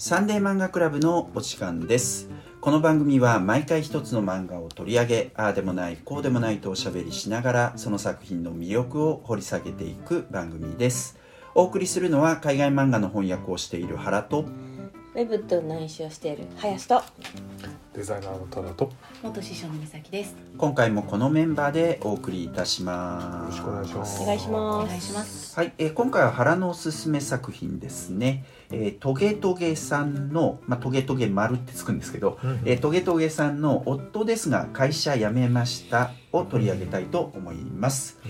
サンデー漫画クラブのお時間です。この番組は毎回一つの漫画を取り上げああでもないこうでもないとおしゃべりしながらその作品の魅力を掘り下げていく番組です。お送りするのは海外漫画の翻訳をしている原とウェブと内緒をしている林と。デザイナーのトラと元師匠の美咲です。今回もこのメンバーでお送りいたしますよろしくお願いしますお願いしおます願いします。はい、えー今回は原のおすすめ作品ですね。えートゲトゲさんの、まあ、トゲトゲ丸ってつくんですけど、うんえートゲトゲさんの夫ですが会社辞めましたを取り上げたいと思います。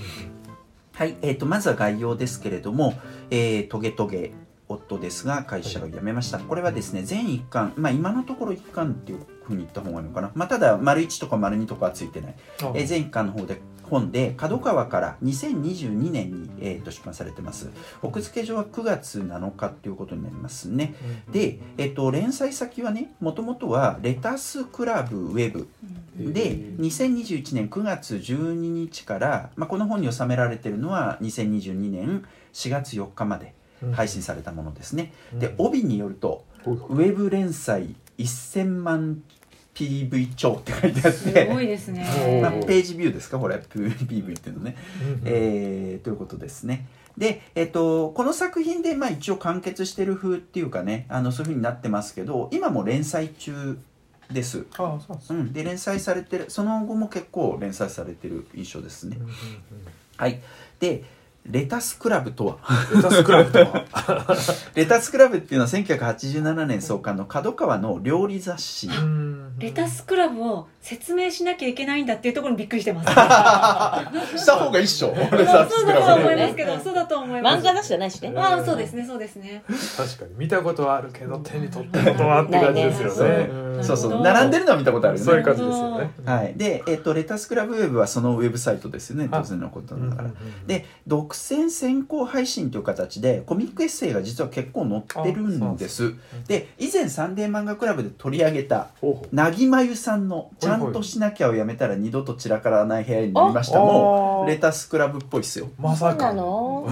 はい、えー、とまずは概要ですけれども、えートゲトゲ夫ですが会社を辞めました。これはですね、全一巻、まあ今のところ一巻っていうふうに言った方がいいのかな。まあただ、丸1とか丸2とかはついてない。あえー全巻の方で本で角川から2022年に、えーと出版されてます。奥付け上は9月7日っていうことになりますね。で、えっと連載先はねもともとはレタスクラブウェブ。で2021年9月12日から、まあ、この本に収められてるのは2022年4月4日まで配信されたものですね、で帯によるとほいほいウェブ連載1000万 PV 超って書いてあっすてごいですね。お まあ、ページビューですか？これ。PV っていうのね、うんえーということですね。で、えっとこの作品で、まあ、一応完結してる風っていうかね。あのそういう風になってますけど今も連載中です、あそうですね。うん、で連載されてる。その後も結構連載されてる印象ですね、うんうんはい。でレタスクラブとは？うんレタスクラブとは？レタスクラブ っていうのは1987年創刊の角川の料理雑誌レタスクラブを説明しなきゃいけないんだっていうところにびっくりしてます。した方がいいっしょレタスそうクラブだと思いますけど、そうだと思います。漫画雑誌じゃないしねああ、そうですね、そうですね。確かに見たことはあるけど手に取ったことはって感じですよね。そうそう並んでるのは見たことあるよね。そういう感じですよね。はい、で、えっとレタスクラブウェブはそのウェブサイトですよね。当然のことだから。で独占先行配信という形でコミックエッセイが実は結構載ってるんです。で以前「サンデー漫画クラブ」で取り上げたほうほうなぎまゆさんの「ちゃんとしなきゃ」をやめたら二度と散らからない部屋になりました。もあレタスクラブっぽいっすよ。まさかそうなの？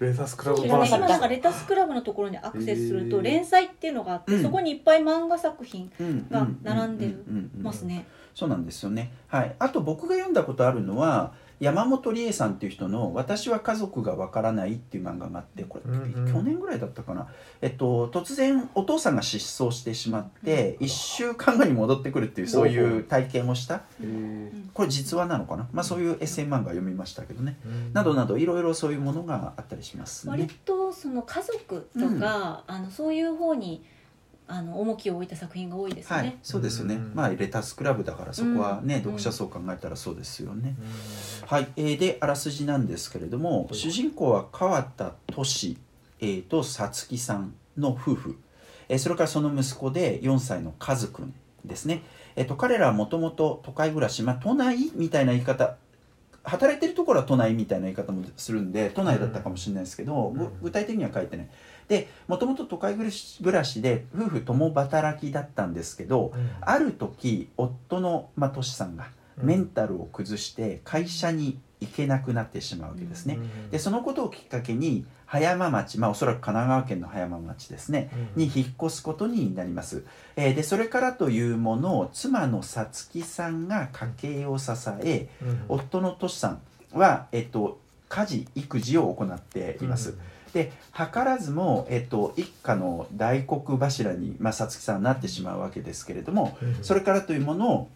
レタスクラブ。今なんか。レタスクラブのところにアクセスすると連載っていうのがあって、うん。そこにいっぱい漫画作品がが並んでるますね。そうなんですよね。はい。あと僕が読んだことあるのは山本理恵さんっていう人の「私は家族がわからない」っていう漫画があってこれ、うんうん。去年ぐらいだったかな、えっと、突然お父さんが失踪してしまって1週間後に戻ってくるっていうそういう体験をした。これ実話なのかな、まあ、そういうエッセイ漫画読みましたけどね。うん。などなどいろいろそういうものがあったりします割ね。とその家族とか、あのそういう方にあの重きを置いた作品が多いですね。はい、そうですよね、うん。まあレタスクラブだからそこはね、うん。読者層考えたらそうですよね、うはい、えーであらすじなんですけれども、い。主人公は川田俊、えーとさつきさんの夫婦、えーそれからその息子で4歳のカズくんですね、えー、と彼らはもともと都会暮らし、まあ、都内みたいな言い方働いてるところは都内みたいな言い方もするんで都内だったかもしれないですけど、うん。ぐ具体的には書いてないでもともと都会暮らし暮らしで夫婦共働きだったんですけど、んある時夫の、まあ、トシさんがうんメンタルを崩して会社に行けなくなってしまうわけですね。うんでそのことをきっかけに葉山町、まあ、おそらく神奈川県の葉山町ですねうんに引っ越すことになります。えーでそれからというものを妻のさつきさんが家計を支えうん夫のトシさんは、えっと、家事育児を行っています。で図らずも、えっと、一家の大黒柱に、まあ、さつきさんはなってしまうわけですけれども、うん。それからというものを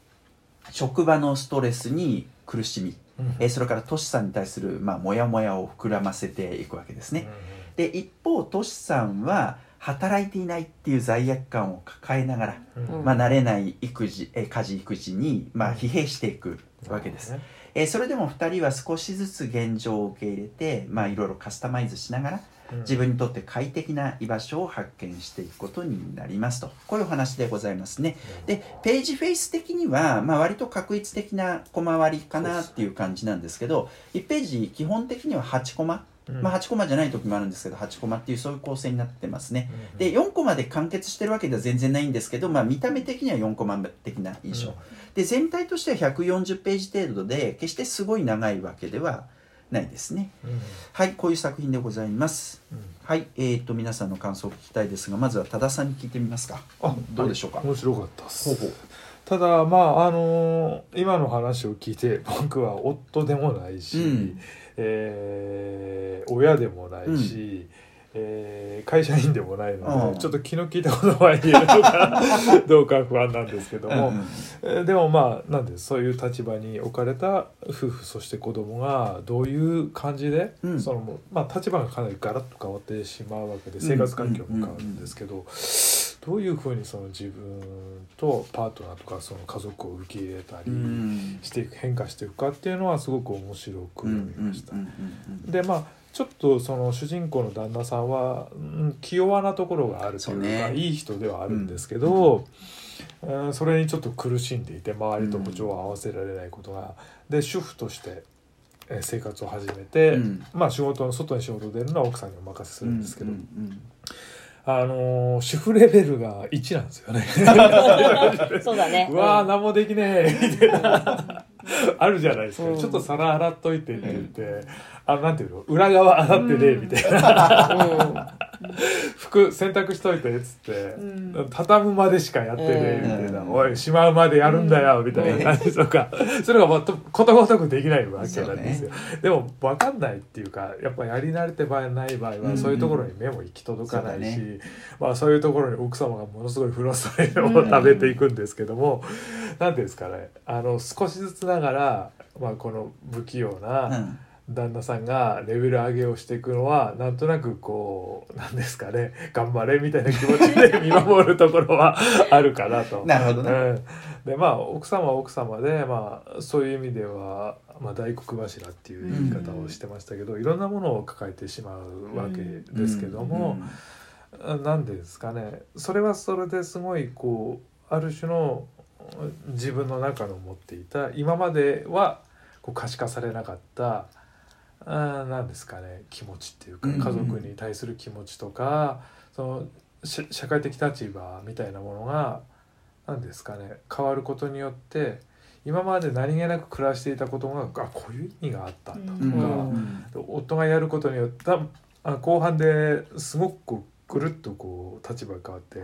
職場のストレスに苦しみ、うん。えーそれからトシさんに対する、まあ、モヤモヤを膨らませていくわけですね。で一方トシさんは働いていないっていう罪悪感を抱えながら、うん。うんまあ、慣れない育児、えー家事育児に、まあ、疲弊していくわけです。えーそれでも2人は少しずつ現状を受け入れて、まあ、いろいろカスタマイズしながらうん。自分にとって快適な居場所を発見していくことになりますと。こういうお話でございますね。でページフェイス的には、まあ、割と確一的な小回りかなっていう感じなんですけど1ページ基本的には8コマ、うん。まあ、8コマじゃない時もあるんですけど8コマっていうそういう構成になってますね。うんで4コマで完結してるわけでは全然ないんですけど、まあ、見た目的には4コマ的な印象、うんで全体としては140ページ程度で決してすごい長いわけではないですね。うん。はいこういう作品でございます。うん。はいえー、と皆さんの感想を聞きたいですがまずは多田さんに聞いてみますか。あどうでしょうか、面白かったただまああのー今の話を聞いて 僕は夫でもないし、うん。えー親でもないし、えー会社員でもないのうん。でちょっと気の利いた言葉は言えるのかどうか不安なんですけども、うんえーでもまあなんでそういう立場に置かれた夫婦そして子供がどういう感じで、うん。そのまあ、立場がかなりガラッと変わってしまうわけで生活環境も変わるんですけど、どういうふうにその自分とパートナーとかその家族を受け入れたりうん。していく変化していくかっていうのはすごく面白くうん読みました。うんうん。でまあちょっとその主人公の旦那さんは、うん、気弱なところがあるというかね。いい人ではあるんですけど、うん。それにちょっと苦しんでいて周りと歩調を合わせられないことが、で主婦としてえー生活を始めて、うん。まあ仕事の外に仕事出るのは奥さんにお任せするんですけど、うんうんあのー主婦レベルが1なんですよね。そうだね。うわー何もできねえみたいな あるじゃないですか、うん。ちょっと皿洗っといてって言って、あなんていうの？裏側洗ってねみたいな、服洗濯しといてっつって、畳むまでしかやってねえみたいな、うんおいしまうまでやるんだよみたいな感じとか、それがことごとくできないわけなんですよ、でも分かんないっていうかやっぱやり慣れてばない場合うん。はそういうところに目も行き届かないし、そうだね。まあ、そういうところに奥様がものすごいフロストレートを食べていくんですけども、なんていうんですかね。あの少しずつながら、まあ、この不器用うなん旦那さんがレベル上げをしていくのはなんとなくこうなんですかね。頑張れみたいな気持ちで見守るところはあるかなと。なるほどね。うん、でまあ奥様は奥様で、まあ、そういう意味では、まあ、大黒柱っていう言い方をしてましたけど、いろんなものを抱えてしまうわけですけども、なんでですかね。それはそれですごいこうある種の自分の中の持っていた今まではこう可視化されなかったあーなんですかね気持ちっていうか家族に対する気持ちとかそのし社会的立場みたいなものが何ですかね変わることによって今まで何気なく暮らしていたことがあこういう意味があったんだとうんか。うん夫がやることによってあ後半ですごくぐるっとこう立場が変わって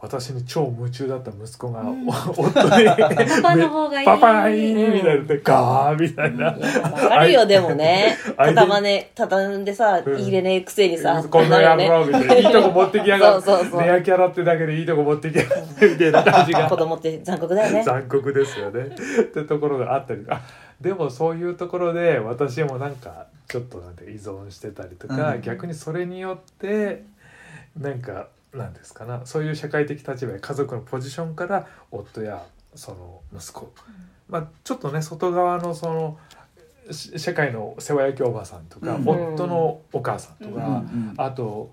私に超夢中だった息子が、うん。お 夫にパパの方がいい。パパがいいみたいになってガーみたいな。いやわかるよでもね。畳まね畳んでさうん。入れねえくせにさこんな野なる郎みたいな、いいとこ持ってきやがるそうそうそう。寝焼き洗ってだけでいいとこ持ってきやがるみたいな。感じが子供って残酷だよね。残酷ですよね。ってところがあったりあでもそういうところで私もなんかちょっとなんて依存してたりとか、うん。逆にそれによってなんかなんですかなそういう社会的立場や家族のポジションから夫やその息子、まあちょっとね外側のそのし社会の世話焼きおばさんとか、うん。夫のお母さんとか、うん。うんあと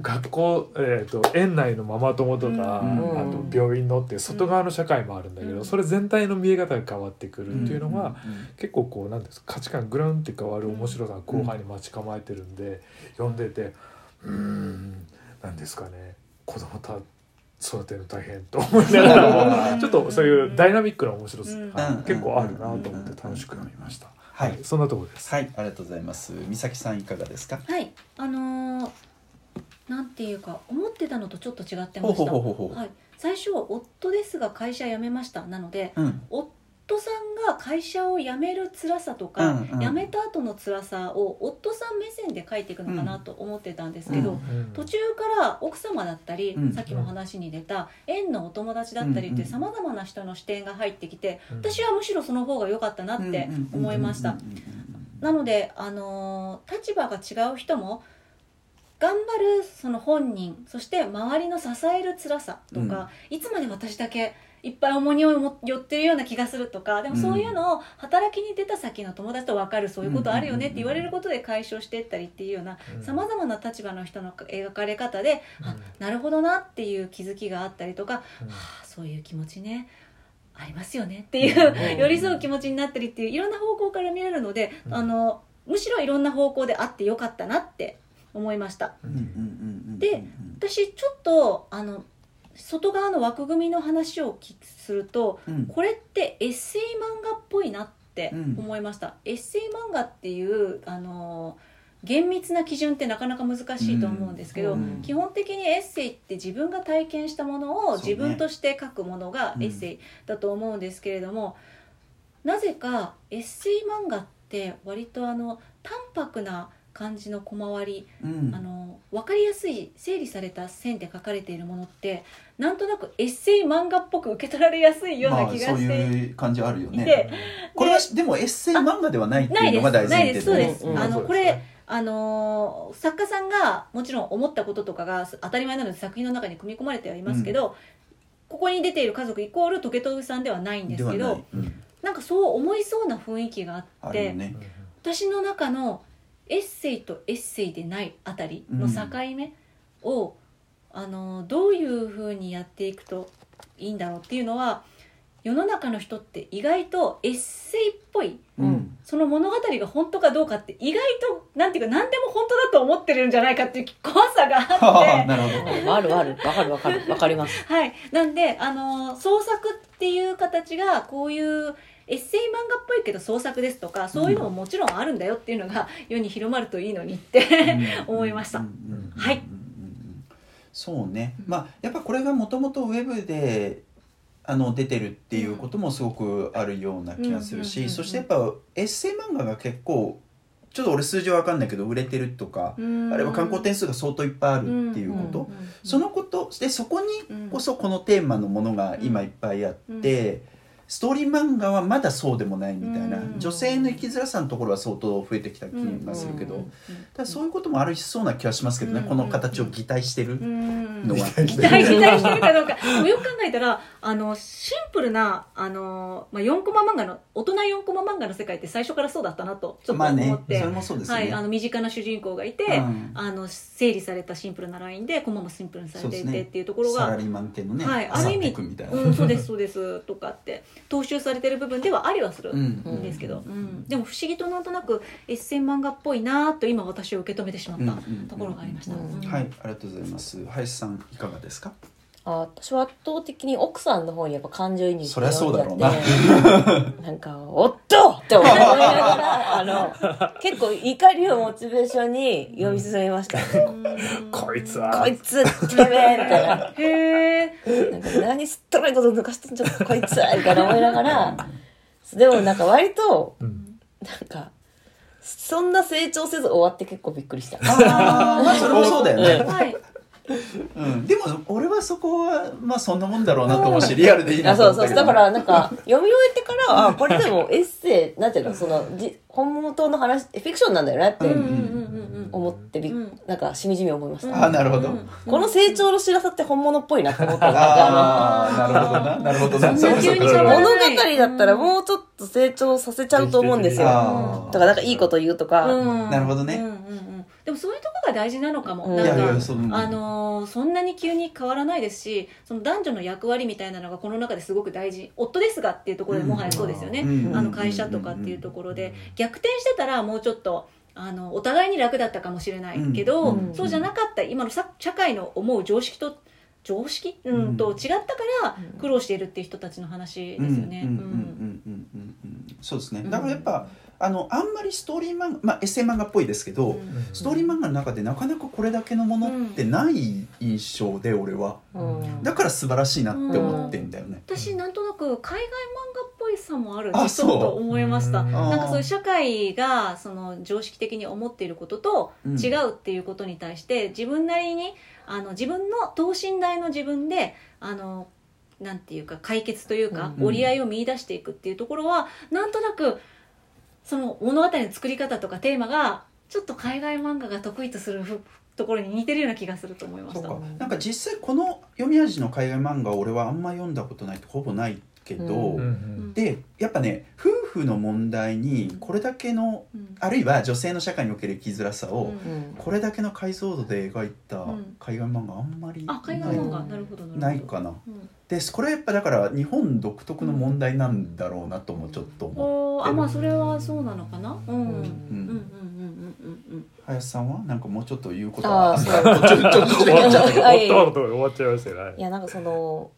学校、えー、と園内のママ友とか、うん。あと病院のっていう外側の社会もあるんだけど、うん。それ全体の見え方が変わってくるっていうのは、ん。結構こうなんですか価値観グランって変わる面白さが後半に待ち構えてるんで、読んでてうーんなんですかね。子供た育てるの大変と思いながらうん。もちょっとそういうダイナミックな面白さがうん。結構あるなと思って楽しく読みました。はい。はい、そんなところです。はいありがとうございます。美咲さんいかがですか？はい。あのーなんていうか思ってたのとちょっと違ってまほうほうしたほうほうほう。はい、最初夫ですが会社辞めました。なのでうん。夫さんが会社を辞める辛さとか、うんうん。辞めた後の辛さを夫さん目線で書いていくのかなと思ってたんですけど、うん。うん。途中から奥様だったり、うん。さっきも話に出た縁のお友達だったりってうんさまざまな人の視点が入ってきてうん。私はむしろその方が良かったなって思いました。なので、あのー立場が違う人も頑張るその本人そして周りの支える辛さとか、いつまで私だけいっぱい重荷をも寄ってるような気がするとかでもそういうのを働きに出た先の友達と分かるそういうことあるよねって言われることで解消していったりっていうようなうん。さまざまな立場の人の描かれ方で、あなるほどなっていう気づきがあったりとか、うん。はあそういう気持ちねありますよねっていう、うん。寄り添う気持ちになったりっていういろんな方向から見れるので、うん。あのむしろいろんな方向であってよかったなって思いました。うん。うん。うん。うん。で私ちょっとあの外側の枠組みの話をするとうん。これってエッセイ漫画っぽいなっってうん。思いました、エッセイ漫画っていうあの厳密な基準ってなかなか難しいと思うんですけど、うん。基本的にエッセイって自分が体験したものを自分として書くものがエッセイだと思うんですけれども、なぜかエッセイ漫画って割とあの淡白な感じの小回りうん。あの分かりやすい整理された線で書かれているものってなんとなくエッセイ漫画っぽく受け取られやすいような気がまあ、そうしていう感じあるよね。でこれはでもエッセイ漫画ではないってないいうのが大ですないですそうです、うんあのこれあのー作家さんがもちろん思ったこととかが当たり前なので作品の中に組み込まれてはいますけど、ここに出ている家族イコールトゲトウさんではないんですけどなんかそう思いそうな雰囲気があってよね。私の中のエッセイとエッセイでないあたりの境目を、あのどういうふうにやっていくといいんだろうっていうのは世の中の人って意外とエッセイっぽいうん。その物語が本当かどうかって意外となんていうか何でも本当だと思ってるんじゃないかっていう怖さがあって。なるほど。あるある。わかるわかる。わかります。はい、なんであの創作っていう形がこういうエッセイ漫画っぽいけど創作ですとかそういうのももちろんあるんだよっていうのが世に広まるといいのにって思いました。はい。そうね。まあやっぱこれがもともとウェブであの出てるっていうこともすごくあるような気がするしそしてやっぱエッセイ漫画が結構ちょっと俺数字は分かんないけど売れてるとかあれは観光点数が相当いっぱいあるっていうこと。そのことでそこにこそこのテーマのものが今いっぱいあって、ストーリー漫画はまだそうでもないみたいな、うん。女性の生きづらさのところは相当増えてきた気がするけど、ただそういうこともあるしそうな気はしますけどね、うん。この形を擬態してるのは。期待期待してるかどうか。よく考えたらあのシンプルなあの、まあ、4コマ漫画の大人4コマ漫画の世界って最初からそうだったなとちょっとまあ思って、ねそれもそうですよね。はい、あの身近な主人公がいて、うん。あの整理されたシンプルなラインでコマもシンプルにされていてっていうところが、サラリーマン系のね、はい、ある意味、くみたいな。うん、そうですそうですとかって踏襲されてる部分ではありはするうん。んですけど、うん。でも不思議となんとなくエッセイ漫画っぽいなと今私を受け止めてしまったところがありました、うんうん。はい、ありがとうございます。林さんいかがですか？あ私は圧倒的に奥さんの方にやっぱ感情移入してそりゃそうだろうな。なんか「おっと!」って思いながらあの 結構怒りをモチベーションに読み進めました、こいつこはいつてめえみたいなへえなんか何すっとらいこと抜かしてんじゃんこいつみたいな思いながらでもなんか割とうんなんかそんな成長せず終わって結構びっくりした。ああ、まあそれもそうだよね。はいうん、でも俺はそこはまあそんなもんだろうなと思うし リアルでいいなあと思ったけど。そうそう。だからなんか 読み終えてからあこれでもエッセイなんていうのそのじ本元の話フィクションなんだよなって思ってびっうん。なんかしみじみ思いました、あなるほど、うんこの成長の知らさって本物っぽいなって思った。のああなるほどな。なるほどな。物語だったらもうちょっと成長させちゃうと思うんですよ。とかなんかいいこと言うとか、うん。なるほどね。うんうんうんでもそういうとこが大事なのかも、うん。なんかそうあのーそんなに急に変わらないですしその男女の役割みたいなのがこの中ですごく大事。夫ですがっていうところでもはやそうですよね、うん。あの会社とかっていうところで。逆転してたらもうちょっとあのお互いに楽だったかもしれないけど、うん。そうじゃなかった今のさ社会の思う常識と常識、うんうん。と違ったからうん。苦労しているっていう人たちの話ですよね。うん。うん。うん。うん。うん。うん。うん。そうですね。うん。だからやっぱあのあんまりストーリー漫画まあエッセイ漫画っぽいですけど、うん。ストーリー漫画の中でなかなかこれだけのものってない印象で俺は。うん。だから素晴らしいなって思ってんだよね、私なんとなく海外漫画っぽいさもあるあそう。と思いました。うん。なんかそういう社会がその常識的に思っていることとうん。違うっていうことに対して自分なりにあの自分の等身大の自分であのなんていうか解決というかうん。折り合いを見出していくっていうところはなんとなくその物語の作り方とかテーマがちょっと海外漫画が得意とするふところに似てるような気がすると思いました。そうか。なんか実際この読み味の海外漫画俺はあんま読んだことないってほぼないけど、でやっぱね夫婦の問題にこれだけの、うん、あるいは女性の社会における生きづらさを、これだけの解像度で描いた海外漫画あんまりない。かな。でこれやっぱだから日本独特の問題なんだろうなともちょっと思って、あまあそれはそうなのかな？うん、うん。うんうんうんうん林さんはなんかもうちょっと言うことはああそう。ちょっと終わっちゃい。ましたいやなんかその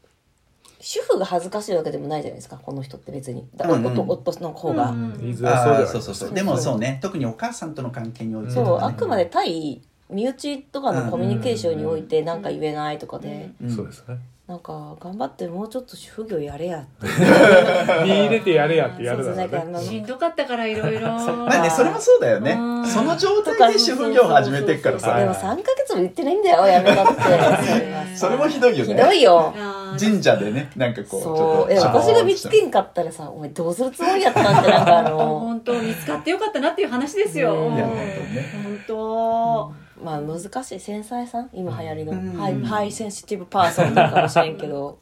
主婦が恥ずかしいわけでもないじゃないですかこの人って別に。だうんうん。夫夫の方が、うんうではありますあーそうそうそう。でもそうね。特にお母さんとの関係においてそう、あくまで対身内とかのコミュニケーションにおいてなんか言えないとかで、うん。そうですね。なんか頑張ってもうちょっと主婦業やれやって。見入れてやれやってやるそうだろうね。そうしんどかったからいろいろ。まあねそれもそうだよね。うん。その状態で主婦業を始めてっからはいでさも3ヶ月も言ってないんだよやめたって。それは。さそれもひどいよね。ひどいよ神社でねなんかこうちょそうえっと私が見つけんかったらさお前どうするつもりやったんってなんかあの 本当見つかってよかったなっていう話ですよ。うん。いや本当ね。本当。まあ難しい繊細さん今流行りの、うん。 highly sensitive person なのかもしれんけど。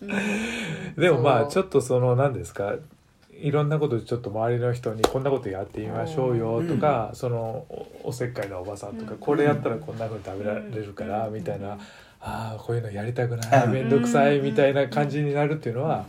でもまあちょっとその何ですかいろんなことちょっと周りの人にこんなことやってみましょうよとか、そのおおせっかいなおばさんとか、うん。これやったらこんなふうに食べられるから、うん。みたいな、ああこういうのやりたくないうん。面倒くさいみたいな感じになるっていうのは、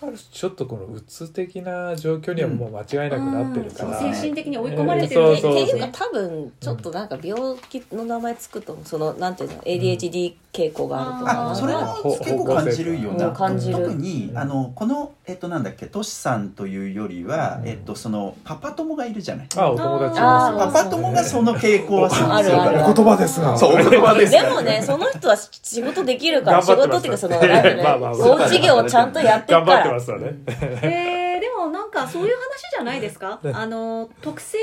ある種ちょっとこのうつ的な状況にはもう間違いなくなってるから、うん。精神的に追い込まれてるっていうか多分ちょっとなんか病気の名前つくとそのなんていうの？ADHD 傾向があるとか、あそれは結構感じるようなん感じる。特にうん。あのこのえっとなんだっけトシさんというよりはうん。えっとそのパパ友がいるじゃない？あお友達パパ友がその傾向はするんですよあるある。お言葉ですが。そうお言葉ですでもねその人は仕事できるから仕事っていうかその まあまあまあおうち業をちゃんとやってる頑張ってからますわね。なんかそういう話じゃないですか？あの特性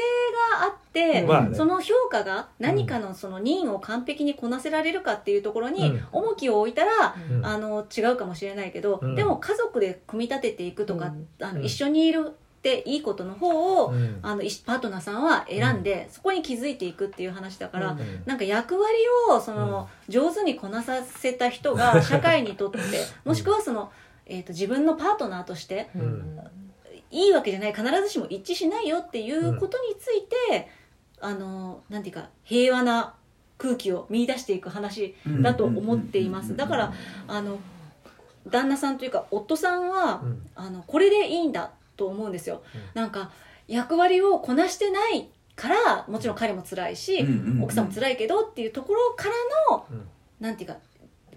があって、まあね。その評価が何かのその任を完璧にこなせられるかっていうところにうん。重きを置いたら、うん。あの違うかもしれないけど、うん。でも家族で組み立てていくとか、うん。うん。あの一緒にいるっていいことの方を、うん。あのいパートナーさんは選んで、そこに気づいていくっていう話だから、うん。なんか役割をその、上手にこなさせた人が社会にとってもしくはその、えー、と自分のパートナーとしてうんいいわけじゃない。必ずしも一致しないよっていうことについて、あのなんていうか平和な空気を見出していく話だと思っています、だからあの旦那さんというか夫さんは、うん。あのこれでいいんだと思うんですよ、うん。なんか役割をこなしてないからもちろん彼も辛いし、うん。うん。うん。奥さんも辛いけどっていうところからの、うん。なんていうか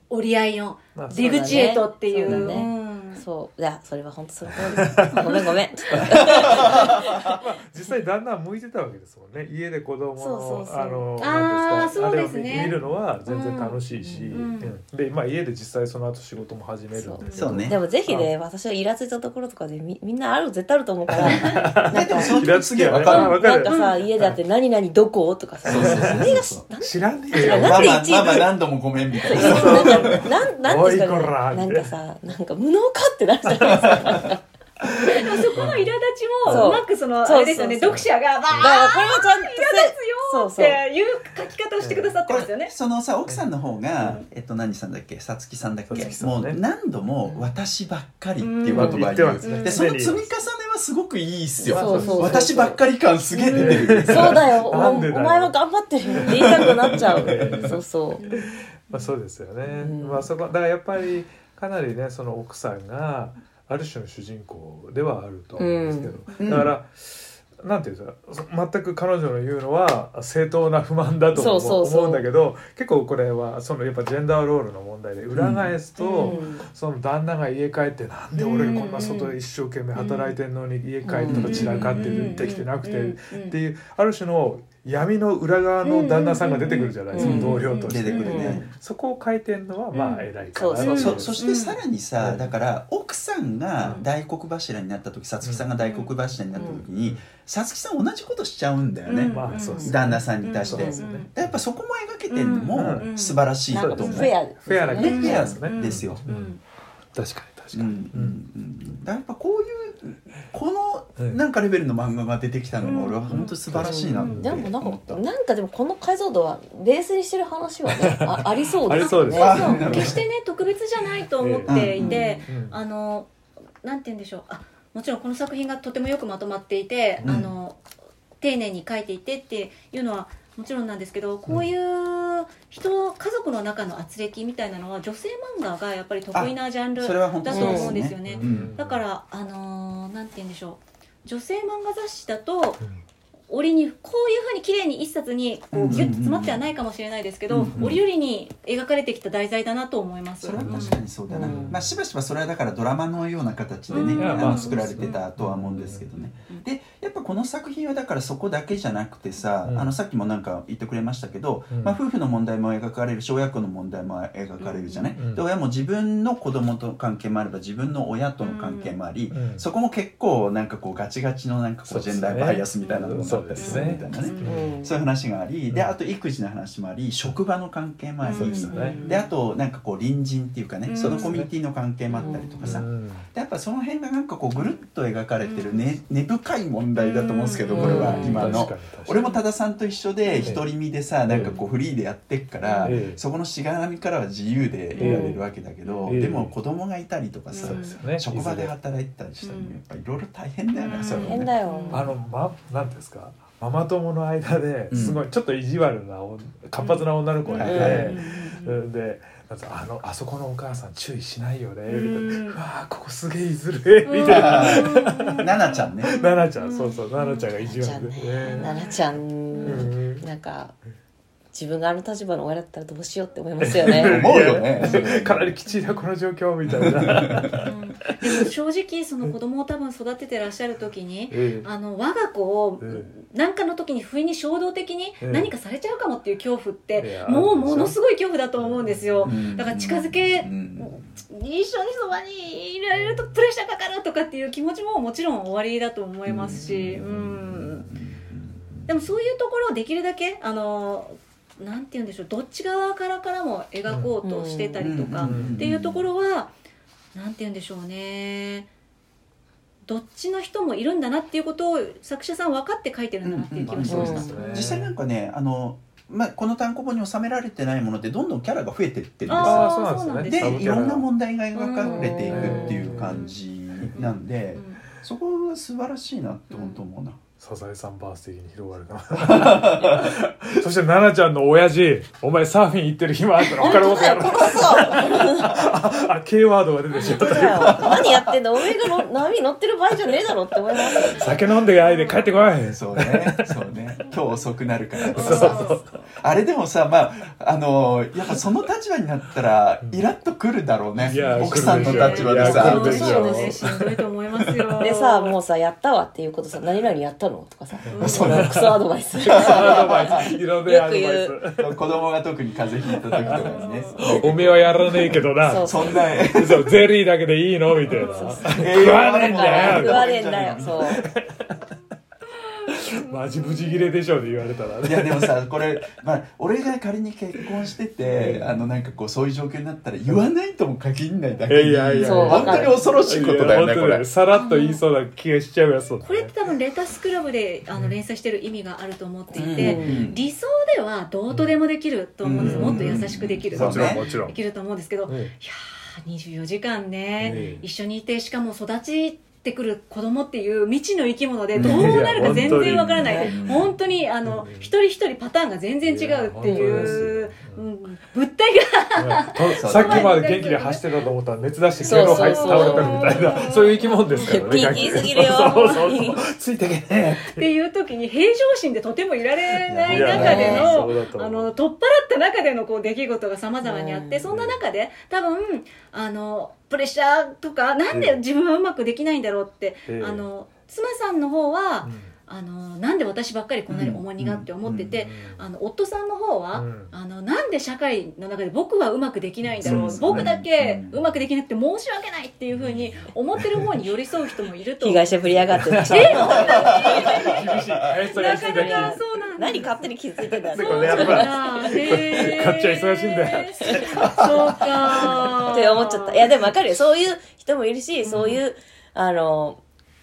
折り合いのまあ出口へとっていう。そうだね。うんそう。いやそれは本当その通り ごめんごめん。実際旦那は向いてたわけですもんね。家で子供のそうそうそう。あのあーなんですかそうですね。あれを見るのは全然楽しいし、うん。うん。でまあ家で実際その後仕事も始めるんだけどそう。ね。でもぜひね私がイラついたところとかでみみんなある絶対あると思うから。なんかイラつきはね。わかる。わかる。なんかさ家であって何々どこ？とかさ。そうそうそうそう。何が知らねえよ。なママ何度もごめんみたいな。なんかなんなんですからねなんかさなんか無能かってなるじゃないですか。でもそこの苛立ちもうまくそのそう。あれですよね読者がバーだからこれはちゃんとッそうそう。っていう書き方をしてくださってこますよね。れそのさ奥さんの方が、えっと何さんだっけ？さつきさんだっけ、もう何度も「私ばっかり」っていう言葉を言言う、ってますねでその積み重ねはすごくいいっすよ。そうそうそう。私ばっかり感すげえ出てる、そうだよ。お前は頑張ってる。よって言いたくなっちゃう。そうそう。まあそうですよね、うん。まあそこだからやっぱりかなりねその奥さんがある種の主人公ではあると思うんですけど、うん。だから、なんていうんですか全く彼女の言うのは正当な不満だと思そうんだけど結構これはそのやっぱジェンダーロールの問題で裏返すと、うん。その旦那が家帰ってなんで俺こんな外で一生懸命働いてんのに家帰ったら散らかってるできてなくてっていうある種の闇の裏側の旦那さんが出てくるじゃないですかうん。同僚として。出てくるね、そこを書いてんのはまあ偉いかなそうそそしてさらにさ、うん。だから奥さんがうん大黒柱になった時さつきさんが大黒柱になった時にさつきさん同じことしちゃうんだよね、旦那さんに対して、やっぱそこも描けてるのもうん素晴らしいと思う、フェアですフェアなねフェアですね。ですよ、うん。確かに確うんかに、うん。うん、だからやっぱこういうこのうん。なんかレベルの漫画が出てきたのが俺は本当に素晴らしいなってでもなん思った、かなんかでもこの解像度はベースにしてる話はね あありそうですありそうです。ねあそう決してね特別じゃないと思っていて、うん。あのなんて言うんでしょう。あもちろんこの作品がとてもよくまとまっていて、うん。あの丁寧に書いていてっていうのはもちろんなんですけどこういう人家族の中の圧力みたいなのは女性漫画がやっぱり得意なジャンルだと思うんですよね。うん。だからあのーなんて言うんでしょう。女性漫画雑誌だと折にこういうふうに綺麗に一冊にこうギュッと詰まってはないかもしれないですけど、うんうん折々に描かれてきた題材だなと思います。それは確かにそうだな、うん。まあ、しばしばそれはだからドラマのような形でね、うん。あの作られてたとは思うんですけどね、うん。でやっぱこの作品はだからそこだけじゃなくてさ、うん。あのさっきもなんか言ってくれましたけど、うん。まあ、夫婦の問題も描かれる小学校の問題も描かれるじゃない、うん。で親も自分の子供との関係もあれば自分の親との関係もあり、うん。そこも結構なんかこうガチガチのなんかこそうジェンダーバイアスみたいなのもあったりするみたいなね、うん。そういう話があり、であと育児の話もあり職場の関係もあり、そうですよねであとなんかこう隣人っていうかね、うん。そのコミュニティの関係もあったりとかさ、うん。でやっぱその辺がなんかこうぐるっと描かれてるね、根深い問題だと思うんですけど、うんこれは今の。確かに確かに。俺も多田さんと一緒でええ。独り身でさなんかこうフリーでやってっから、ええ。そこのしがらみからは自由でいられるわけだけど、ええ。でも子供がいたりとかさ、そうですよね。職場で働いてたりしたらうん。やっぱいろいろ大変だよね、うん。それはね。変だよ。あのまなんですかママ友の間でうん。すごいちょっと意地悪なお活発な女の子がいて、はいうん。であのあそこのお母さん注意しないよねみたいな。うんうわあここすげえ言いづれみたいな。奈々ちゃんね。奈々ちゃんそうそう奈々ちゃんが意地ちゃん悪でね。奈々ちゃん。なんか自分があの立場の親だったらどうしようって思いますよね。思うよね。かなりきついなこの状況みたいな、うんでも正直その子供を多分育ててらっしゃる時にええ。あの我が子をえ何かの時に不意に衝動的にええ。何かされちゃうかもっていう恐怖っいてやもうものすごい恐怖だと思うんですよ。うん。だから近づけうん。一緒にそばにいられるとプレッシャーかかるとかっていう気持ちももちろん終わりだと思いますし。うん。でもそういうところをできるだけあのなんて言うんでしょうどっち側からからも描こうとしてたりとかっていうところはなんて言うんでしょうねどっちの人もいるんだなっていうことを作者さん分かって書いてるんだなっていう気がしました。実際なんかねあの、まあ、この単行本に収められてないものってどんどんキャラが増えてってるんですよでねいろんな問題が描かれていくっていう感じなんでそこは素晴らしいなって本当思うな、サザエさんバース的に広がるな。そして奈々ちゃんの親父お前サーフィン行ってる暇あったら他のことやろ殺そう。あ K ワードが出てしまった。何やってんだおめえがの波乗ってる場合じゃねえだろって思います酒飲んであいで帰ってこいそうね。そうね。今日遅くなるからとか そうさそう。あれでもさまああのやっぱその立場になったらイラッとくるだろうね。いや奥さんの立場でさ。来るでしょそうですね。しんどいと思いますよ。でさもうさやったわっていうことさ何々やったの？とかさ。そうねクソアドバイス。アドバイス。いろんなアドバイよス子供が特に風邪ひいた時とかにね。おめえはやらねえけどな。そう。そんな。そうゼリーだけでいいの？みたいな。食わねえんだよ。食わねえんだよ。そう マジブチギレでしょって言われたらいやでもさこれ、まあ、俺が仮に結婚しててあのなんかこうそういう状況になったら言わないとも限んないだけにいやいやそう本当に恐ろしいことだよねこれ。さらっと言いそうな気がしちゃうやつこれって多分レタスクラブであの連載してる意味があると思っていうんて、うん。理想ではどうとでもできると思うんです、うん。もっと優しくできるもちろんもちろん。できると思うんですけど、いうん。やー24時間ね、ええ一緒にいてしかも育ちてくる子供っていう未知の生き物でどうなるか全然わからない、うん。本当にあの、うん。一人一人パターンが全然違うっていや本当ですいうよ、うん、物体が。とさっきまで元気で走ってたと思ったら熱出してゲロ入って倒れたみたいなそういう生き物ですからねピすぎるよ。そうそうそうついてけねっていう時に平常心でとてもいられない中でのそうだと思う。あの取っ払った中でのこう出来事がさまざまにあって、うん。そんな中で多分あのプレッシャーとかなんで自分はうまくできないんだろうって、ええ。あの妻さんの方は、うんあのなんで私ばっかりこんなに重荷がって思ってて、うんあの夫さんの方は、うん。あのなんで社会の中で僕はうまくできないんだろう。僕だけうまくできなくて申し訳ないっていうふうに思ってる方に寄り添う人もいると。被害者ぶりやがってる厳しい林さんがなかなかそうなんだ。何勝手に気づいてんだよ。そうねやっちゃん忙しいんだよ。そうか。って思っちゃった。いやでも分かるよ。そういう人もいるし、そういうあの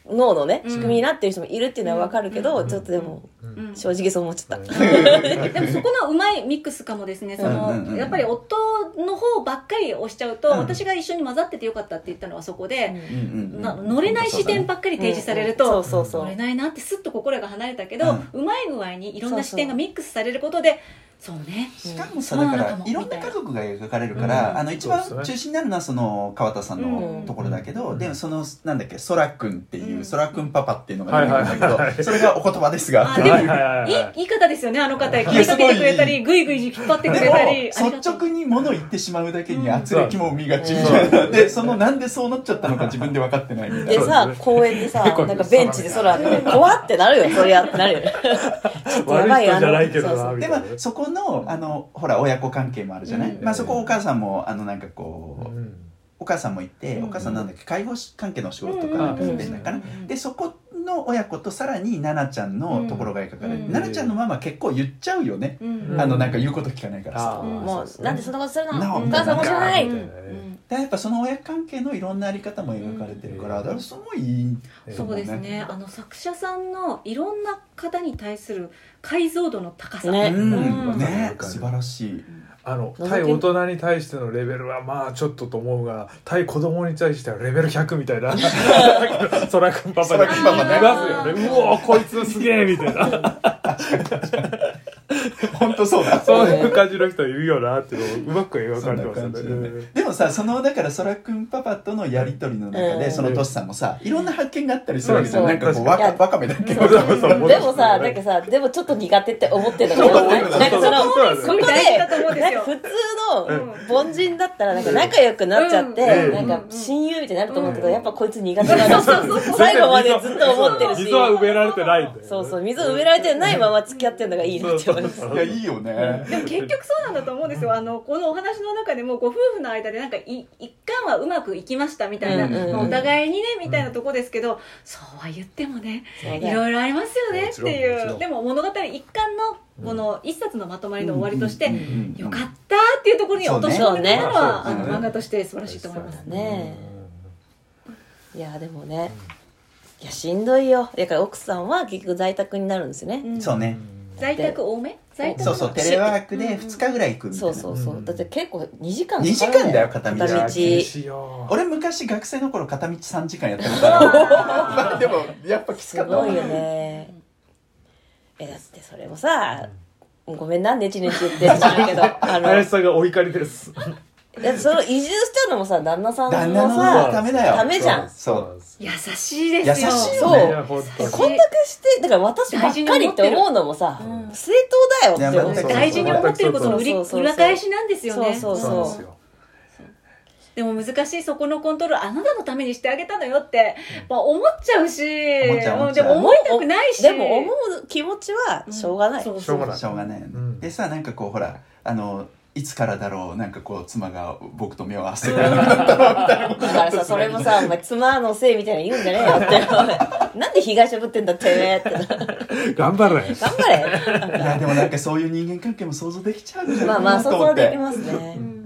脳のねうん。仕組みになってる人もいるっていうのは分かるけど、うん。ちょっとでも正直そう思っちゃった、でもそこのうまいミックスかもですねその、うんうんうんやっぱり夫の方ばっかり押しちゃうと、うん。私が一緒に混ざっててよかったって言ったのはそこで、うんうんうんな乗れない視点ばっかり提示されると、そうそうそう。乗れないなってすっと心が離れたけど、うまい具合にいろんな視点がミックスされることでそうね。しかもさうん。だからいろんな家族が描かれるから、うんあの一番中心になるのはその川田さんのところだけど、うん。でもそのなんだっけそらくんっていう、うん。そらくんパパっていうのが出てくるんだけど、それがお言葉ですが。あでもはいはいはいいい。はいいい方ですよねあの方。や気にかけてくれたりぐいぐい引っ張ってくれたり率う直に物言ってしまうだけにうん。圧力も生みがちみうん。たいな、でそのなんでそうなっちゃったのか自分で分かってないみたいな。でさ公園でさなんかベンチで空見て怖ってなるよそりゃってなる。よ ねちょっとやばい人じゃないけどそうそう。なみたいなでもそこのあのほら親子関係もあるじゃない、うん。まあ、そこお母さんもあのなんかこう、うん。お母さんもいて、うん。お母さんなんだっけ？介護士関係のお仕事とうんかうん。やってんだかな、でそこの親子とさらに奈々ちゃんのところが描かれて、うん。奈々ちゃんのママ結構言っちゃうよね、うん。あのなんか言うこと聞かないから。さ、もうなんでそんなことするの？なお母さんも知らないみたいなね。でやっぱその親関係のいろんなあり方も描かれてるから、うんだからすごいいいそうですね。あの作者さんのいろんな方に対する解像度の高さ、ね。うん。うん。ね素晴らしい。あの対大人に対してのレベルはまあちょっとと思うが対子供に対してはレベル100みたいな。そらくんパパそらくんパパね。いますよね。うおこいつすげえみたいな 本当そうだ。そういう感じの人いるよなっていうのをうまく描かれてますよね。ねで。もさそのだからそらくんパパとのやり取りの中で、うん。そのトシさんもさいろんな発見があったりするわけじゃん、なんかこうわかわかめだっけそうそうそうそう。でもさなんかさでもちょっと苦手って思ってるのがなんかそのそこで普通うんの凡人だったらなんか仲良くなっちゃって、うん。なんか親友みたいになると思うけど、うん。やっぱこいつ苦手なんだ最後までずっと思ってるし。水は埋められてないんだよね。そうそう水を埋められてないまま付き合ってるのがいいなって思います。いやいいよね。でも結局そうなんだと思うんですよ。あのこのお話の中でもご夫婦の間でなんかい一貫はうまくいきましたみたいな、うんうんうん。まあお互いにねみたいなとこですけど、そうは言ってもねいろいろありますよねっていう。でも物語一貫のこの一冊のまとまりの終わりとして、うん。うん。うんよかったっていうところに落とし込んでたのは、ね。あの漫画として素晴らしいと思います。ね。いやでもね。いやしんどいよ。だから奥さんは結局在宅になるんですよね、うん。そうね。在宅多め？在宅そうそうテレワークで2日ぐらい行くみたいな、そうそうそう、うん。だって結構2時間かかる2時間だよ片道。片道。俺昔学生の頃片道3時間やってたから まあでもやっぱきつすかったわ。ごいよね。えだってそれもさごめんなネチネチ言ってるんだけど。あの林さんがお怒りですだってその移住しちゃうのもさ旦那さんの旦那のさためだよ。ためじゃん。そう。優しいですよ。優しいそうよねいや本当に。こんだけしてだから私ばっかりって思うのもさうん正当だよって大事に思ってることの売りそうそうそう裏返しなんですよね。そうそうそう。でも難しいそこのコントロールあなたのためにしてあげたのよって、まあ、思っちゃうし。でも思いたくないし。でも思う気持ちはしょうがない、そうしょうがない。しょうがないでさなんかこうほらあのいつからだろうなんかこう妻が僕と目を合わせてなかったのみたいなこと だからさそれもさお前妻のせいみたいな言うんじゃねえよって。なんで被害者ぶってんだってって頑頑張れ。張れ。いやでもなんかそういう人間関係も想像できちゃうんじゃないかまあまあなと思って。想像できますね、うん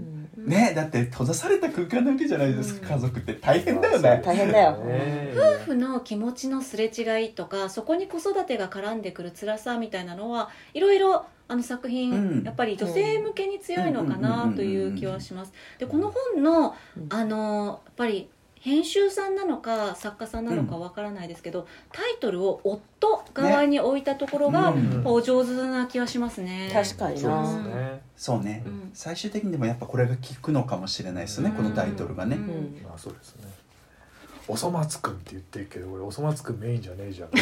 ねだって閉ざされた空間なわけじゃないですか、家族って大変だよね。大変だよ。ね。夫婦の気持ちのすれ違いとかそこに子育てが絡んでくる辛さみたいなのはいろいろあの作品、うん。やっぱり女性向けに強いのかなという気はします。でこの本のうん。あのやっぱり編集さんなのか作家さんなのかわからないですけど、タイトルを夫側に置いたところが、ねうん。お上手な気はしますね。確かにそうでなすね。そうね、うん。最終的にでもやっぱこれが効くのかもしれないですね、このタイトルがね、うん。うんまあそうですね。おそ松くんって言ってるけど俺おそ松くんメインじゃねえじゃん。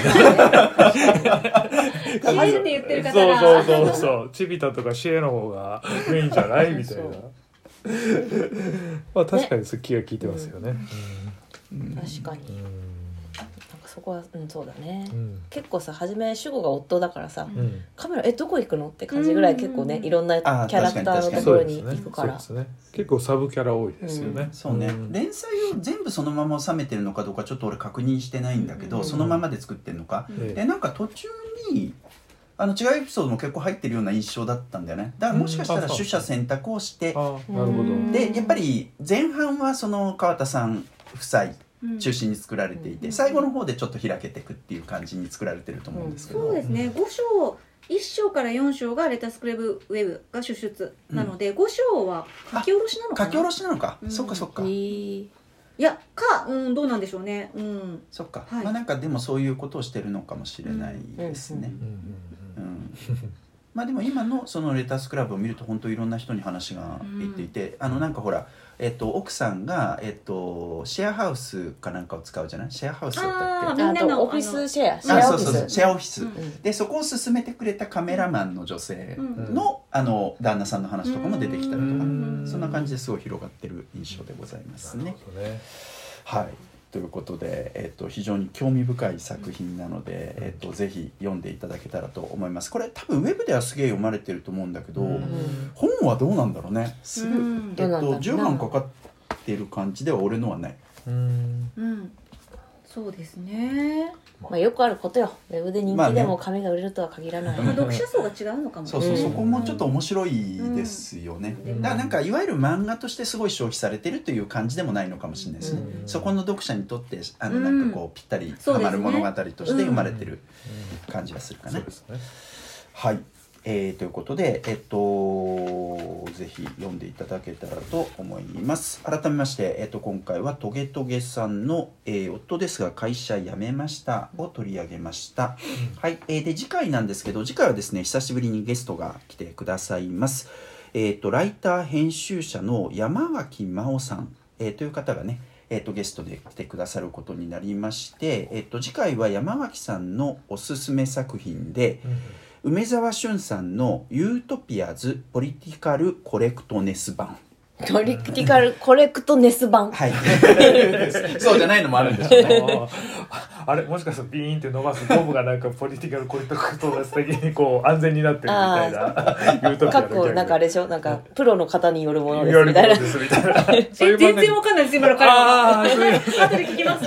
初めて言ってる方そうがそうそうそう。チビタとかシエの方がメインじゃないみたいな まあ確かにそれ気が利いてますよね。確かに。うん。なんかそこはうんそうだね、うん。結構さ初め主語が夫だからさ、うん。カメラえどこ行くの？って感じぐらい結構ねうん。いろんなキあャラクターのところに行くから。そうですね。結構サブキャラ多いですよね。そうね、ん。連載を全部そのまま収めてるのかどうかちょっと俺確認してないんだけど、うん。そのままで作ってるのか、ええでなんか途中にあの違うエピソードも結構入ってるような印象だったんだよね。だからもしかしたら取捨選択をして、あなるほど。うん。でやっぱり前半はその川田さん夫妻うん。中心に作られていて、うん。最後の方でちょっと開けていくっていう感じに作られてると思うんですけど、そうですね。5章1章から4章がレタスクレブウェブが出出なので、5章は書き下ろしなのかな？書き下ろしなのか、うん。そっかそっか、へー。いやか、うん、どうなんでしょうね。うん。そっか、はい。まあなんかでもそういうことをしてるのかもしれないですね。うんうん。うん、まあでも今のそのレタスクラブを見ると本当いろんな人に話がいっていて、あのなんかほら、えっと、奥さんが、えっと、シェアハウスかなんかを使うじゃない？シェアハウスだったっけ？みんなのオフィスシェア。シあェアオフィそう。そうそうス。シェアオフィス、うん。でそこを進めてくれたカメラマンの女性うん。の,、あの旦那さんの話とかも出てきたりとか、うん。そんな感じですごい広がってる印象でございますね。なるほどね。はいということで、えっと、非常に興味深い作品なので、えっと、ぜひ読んでいただけたらと思います。これ多分ウェブではすげえ読まれてると思うんだけど、うん。本はどうなんだろうね。すぐ、うん。えっとどうなんだろうな。重版かかってる感じでは俺のはない。うん。うんそうですね。まあよくあることよ。ウェブで人気でも紙が売れるとは限らない、うんまあ読者層が違うのかもそうそう、う。ん。そこもちょっと面白いですよね、うん。だからなんかいわゆる漫画としてすごい消費されてるという感じでもないのかもしれないですね、うん。そこの読者にとってあのうん。なんかこうぴったりそうですね。ハマる物語として生まれてる感じがするかな、そうですね。はい、えーということで、えっと、ぜひ読んでいただけたらと思います。改めまして、えっと、今回はトゲトゲさんの、えー夫ですが会社辞めましたを取り上げました。はい、えーで、次回なんですけど、次回はですね、久しぶりにゲストが来てくださいます。えっと、ライター編集者の山脇真央さん、えーという方がね、えー、とゲストで来てくださることになりまして、えー、と次回は山脇さんのおすすめ作品で、梅沢俊さんの「ユートピアズ・ポリティカル・コレクトネス版。ポリティカルコレクトネス版」はい。そうじゃないのもあるんでしょうね。あれもしかしたらビーンって伸ばすゴムがなんかポリティカルコリトクトー的にこう安全になってるみたいな。言うときかっこなんかあれでしょなんかプロの方によるものですみたいな。るものですみたいな。そういえう漫全然わかんないです今の彼ああそういう。後で聞きます。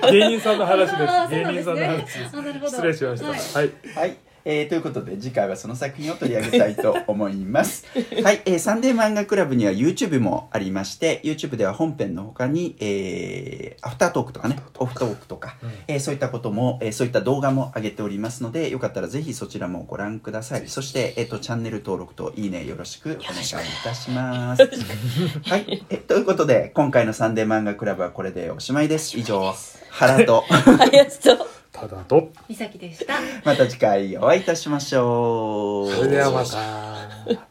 画 芸人さんの話です。芸人さんの話です。失礼しました。はい。はい。はい、えーということで次回はその作品を取り上げたいと思います。はい、えーサンデー漫画クラブには YouTube もありまして YouTube では本編の他に、えーアフタートークとかねオフトークとか、えーそういったことも、えーそういった動画も上げておりますのでよかったらぜひそちらもご覧ください。そして、えー、とチャンネル登録といいねよろしくお願いいたします。はい、えーということで今回のサンデー漫画クラブはこれでおしまいです。以上原と。林とただと。さきでした。また次回お会いいたしましょう。それではまた。